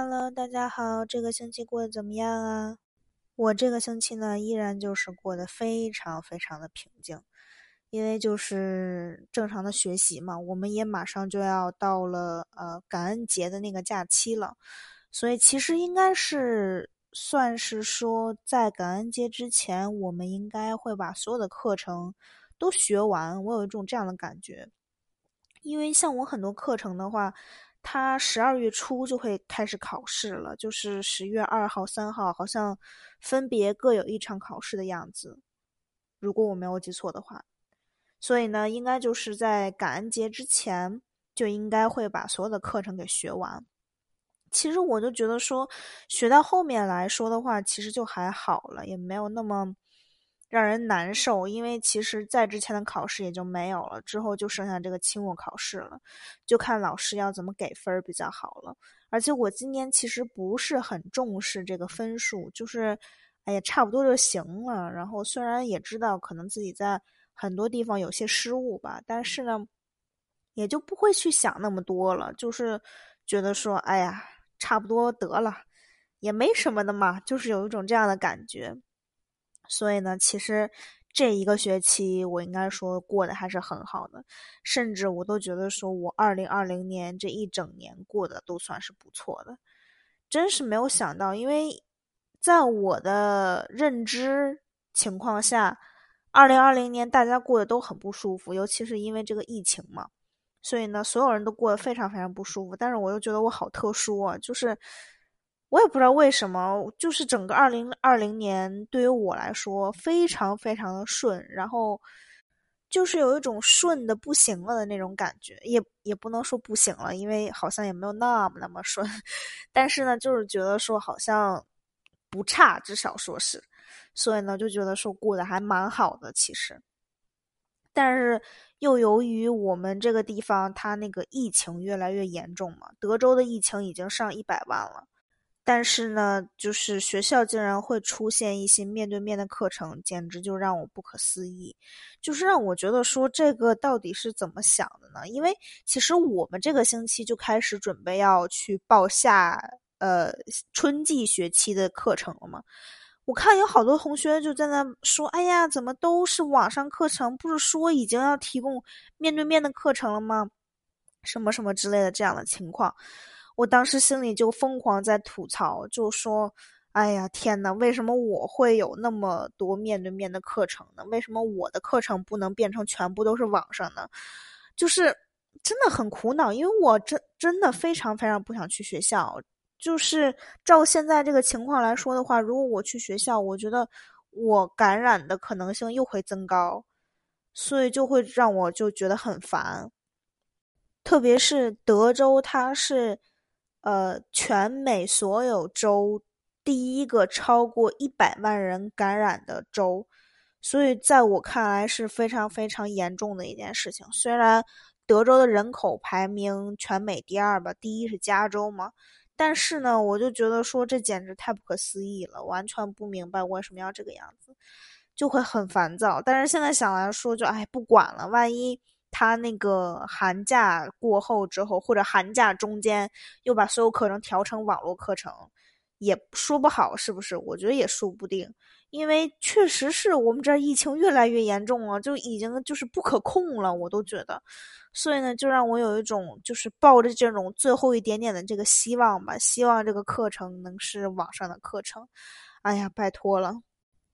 Hello，大家好，这个星期过得怎么样啊？我这个星期呢，依然就是过得非常非常的平静，因为就是正常的学习嘛。我们也马上就要到了呃感恩节的那个假期了，所以其实应该是算是说，在感恩节之前，我们应该会把所有的课程都学完。我有一种这样的感觉，因为像我很多课程的话。他十二月初就会开始考试了，就是十月二号、三号，好像分别各有一场考试的样子，如果我没有记错的话。所以呢，应该就是在感恩节之前就应该会把所有的课程给学完。其实我就觉得说，学到后面来说的话，其实就还好了，也没有那么。让人难受，因为其实在之前的考试也就没有了，之后就剩下这个期末考试了，就看老师要怎么给分比较好了。而且我今年其实不是很重视这个分数，就是，哎呀，差不多就行了。然后虽然也知道可能自己在很多地方有些失误吧，但是呢，也就不会去想那么多了，就是觉得说，哎呀，差不多得了，也没什么的嘛，就是有一种这样的感觉。所以呢，其实这一个学期我应该说过得还是很好的，甚至我都觉得说我二零二零年这一整年过得都算是不错的。真是没有想到，因为在我的认知情况下，二零二零年大家过得都很不舒服，尤其是因为这个疫情嘛，所以呢，所有人都过得非常非常不舒服。但是我又觉得我好特殊啊，就是。我也不知道为什么，就是整个二零二零年对于我来说非常非常的顺，然后就是有一种顺的不行了的那种感觉，也也不能说不行了，因为好像也没有那么那么顺，但是呢，就是觉得说好像不差，至少说是，所以呢，就觉得说过得还蛮好的，其实，但是又由于我们这个地方它那个疫情越来越严重嘛，德州的疫情已经上一百万了。但是呢，就是学校竟然会出现一些面对面的课程，简直就让我不可思议。就是让我觉得说，这个到底是怎么想的呢？因为其实我们这个星期就开始准备要去报下呃春季学期的课程了嘛。我看有好多同学就在那说：“哎呀，怎么都是网上课程？不是说已经要提供面对面的课程了吗？什么什么之类的这样的情况。”我当时心里就疯狂在吐槽，就说：“哎呀，天呐，为什么我会有那么多面对面的课程呢？为什么我的课程不能变成全部都是网上呢？就是真的很苦恼，因为我真真的非常非常不想去学校。就是照现在这个情况来说的话，如果我去学校，我觉得我感染的可能性又会增高，所以就会让我就觉得很烦。特别是德州，它是。”呃，全美所有州第一个超过一百万人感染的州，所以在我看来是非常非常严重的一件事情。虽然德州的人口排名全美第二吧，第一是加州嘛，但是呢，我就觉得说这简直太不可思议了，完全不明白为什么要这个样子，就会很烦躁。但是现在想来说，就哎，不管了，万一。他那个寒假过后之后，或者寒假中间又把所有课程调成网络课程，也说不好是不是？我觉得也说不定，因为确实是我们这儿疫情越来越严重了，就已经就是不可控了，我都觉得。所以呢，就让我有一种就是抱着这种最后一点点的这个希望吧，希望这个课程能是网上的课程。哎呀，拜托了！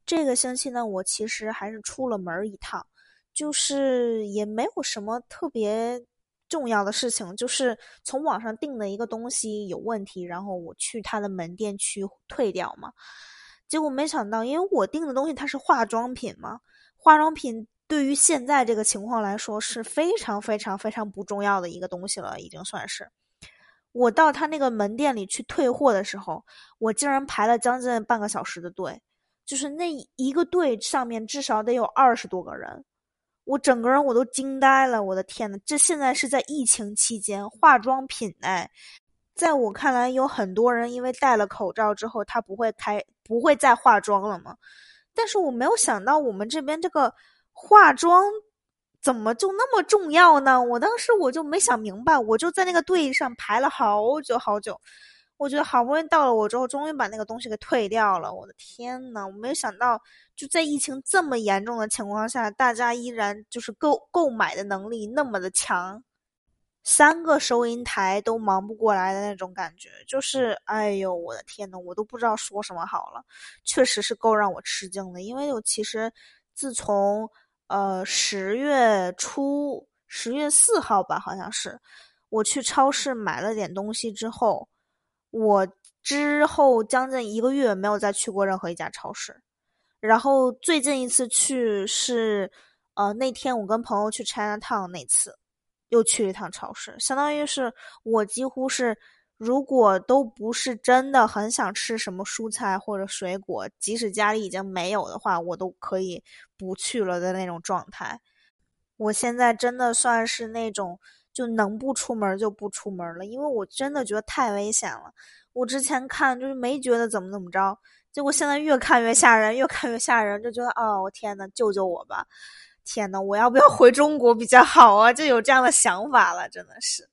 这个星期呢，我其实还是出了门一趟。就是也没有什么特别重要的事情，就是从网上订的一个东西有问题，然后我去他的门店去退掉嘛。结果没想到，因为我订的东西它是化妆品嘛，化妆品对于现在这个情况来说是非常非常非常不重要的一个东西了，已经算是。我到他那个门店里去退货的时候，我竟然排了将近半个小时的队，就是那一个队上面至少得有二十多个人。我整个人我都惊呆了，我的天呐，这现在是在疫情期间，化妆品哎，在我看来，有很多人因为戴了口罩之后，他不会开，不会再化妆了嘛。但是我没有想到，我们这边这个化妆怎么就那么重要呢？我当时我就没想明白，我就在那个队上排了好久好久。我觉得好不容易到了我之后，终于把那个东西给退掉了。我的天呐，我没有想到，就在疫情这么严重的情况下，大家依然就是购购买的能力那么的强，三个收银台都忙不过来的那种感觉，就是哎呦，我的天呐，我都不知道说什么好了。确实是够让我吃惊的，因为我其实自从呃十月初，十月四号吧，好像是我去超市买了点东西之后。我之后将近一个月没有再去过任何一家超市，然后最近一次去是，呃，那天我跟朋友去 China Town 那次，又去了一趟超市，相当于是我几乎是，如果都不是真的很想吃什么蔬菜或者水果，即使家里已经没有的话，我都可以不去了的那种状态。我现在真的算是那种。就能不出门就不出门了，因为我真的觉得太危险了。我之前看就是没觉得怎么怎么着，结果现在越看越吓人，越看越吓人，就觉得哦，我天呐，救救我吧！天呐，我要不要回中国比较好啊？就有这样的想法了，真的是。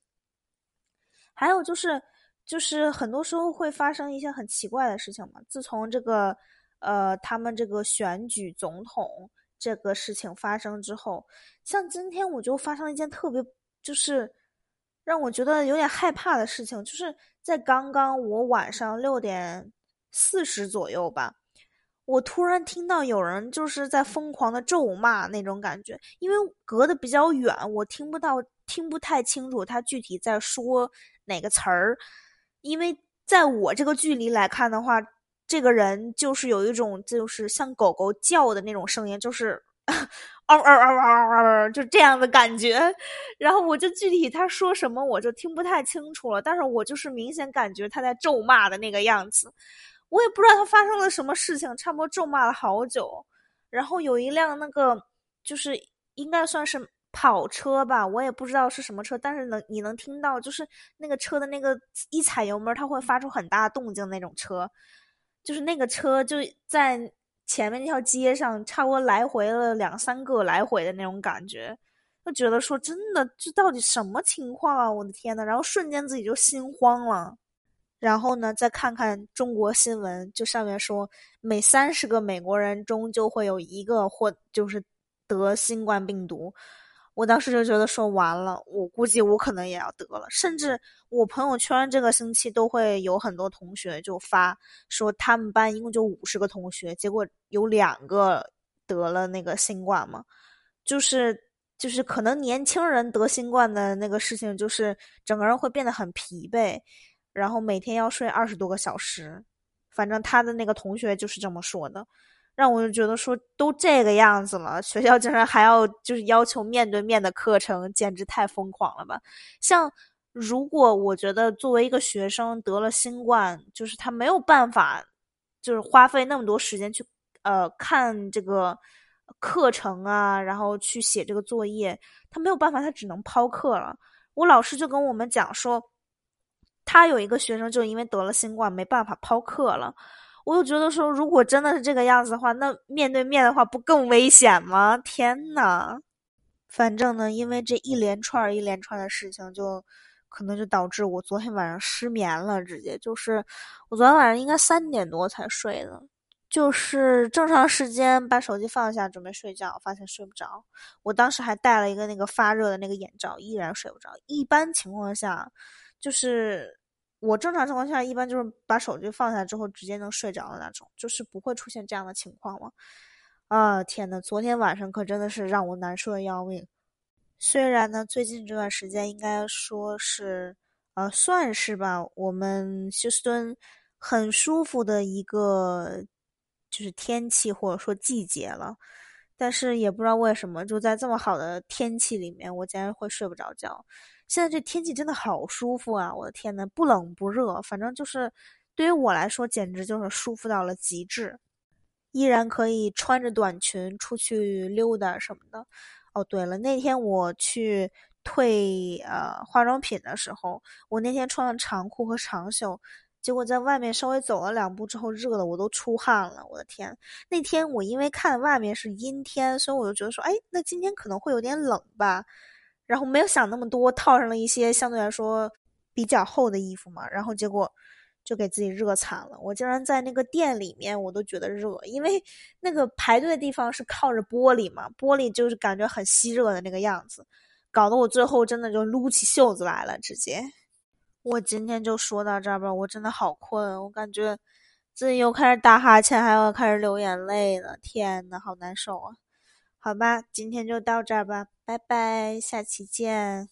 还有就是，就是很多时候会发生一些很奇怪的事情嘛。自从这个，呃，他们这个选举总统这个事情发生之后，像今天我就发生了一件特别。就是让我觉得有点害怕的事情，就是在刚刚我晚上六点四十左右吧，我突然听到有人就是在疯狂的咒骂那种感觉，因为隔得比较远，我听不到，听不太清楚他具体在说哪个词儿，因为在我这个距离来看的话，这个人就是有一种就是像狗狗叫的那种声音，就是。嗷嗷嗷嗷嗷嗷，就这样的感觉，然后我就具体他说什么我就听不太清楚了，但是我就是明显感觉他在咒骂的那个样子，我也不知道他发生了什么事情，差不多咒骂了好久，然后有一辆那个就是应该算是跑车吧，我也不知道是什么车，但是能你能听到就是那个车的那个一踩油门它会发出很大动静那种车，就是那个车就在。前面那条街上，差不多来回了两三个来回的那种感觉，就觉得说真的，这到底什么情况啊？我的天呐，然后瞬间自己就心慌了。然后呢，再看看中国新闻，就上面说，每三十个美国人中就会有一个或就是得新冠病毒。我当时就觉得说完了，我估计我可能也要得了。甚至我朋友圈这个星期都会有很多同学就发说，他们班一共就五十个同学，结果有两个得了那个新冠嘛。就是就是可能年轻人得新冠的那个事情，就是整个人会变得很疲惫，然后每天要睡二十多个小时。反正他的那个同学就是这么说的。让我就觉得说都这个样子了，学校竟然还要就是要求面对面的课程，简直太疯狂了吧！像如果我觉得作为一个学生得了新冠，就是他没有办法，就是花费那么多时间去呃看这个课程啊，然后去写这个作业，他没有办法，他只能抛课了。我老师就跟我们讲说，他有一个学生就因为得了新冠，没办法抛课了。我就觉得说，如果真的是这个样子的话，那面对面的话不更危险吗？天呐，反正呢，因为这一连串一连串的事情，就可能就导致我昨天晚上失眠了，直接就是我昨天晚上应该三点多才睡的，就是正常时间把手机放下准备睡觉，发现睡不着。我当时还戴了一个那个发热的那个眼罩，依然睡不着。一般情况下，就是。我正常情况下一般就是把手机放下之后直接能睡着的那种，就是不会出现这样的情况嘛。啊天呐，昨天晚上可真的是让我难受的要命。虽然呢，最近这段时间应该说是，呃，算是吧，我们休斯顿很舒服的一个就是天气或者说季节了，但是也不知道为什么，就在这么好的天气里面，我竟然会睡不着觉。现在这天气真的好舒服啊！我的天呐，不冷不热，反正就是对于我来说，简直就是舒服到了极致。依然可以穿着短裙出去溜达什么的。哦，对了，那天我去退呃化妆品的时候，我那天穿了长裤和长袖，结果在外面稍微走了两步之后，热的我都出汗了。我的天！那天我因为看外面是阴天，所以我就觉得说，哎，那今天可能会有点冷吧。然后没有想那么多，套上了一些相对来说比较厚的衣服嘛。然后结果就给自己热惨了。我竟然在那个店里面，我都觉得热，因为那个排队的地方是靠着玻璃嘛，玻璃就是感觉很吸热的那个样子，搞得我最后真的就撸起袖子来了，直接。我今天就说到这儿吧，我真的好困，我感觉自己又开始打哈欠，还要开始流眼泪了，天呐，好难受啊！好吧，今天就到这儿吧，拜拜，下期见。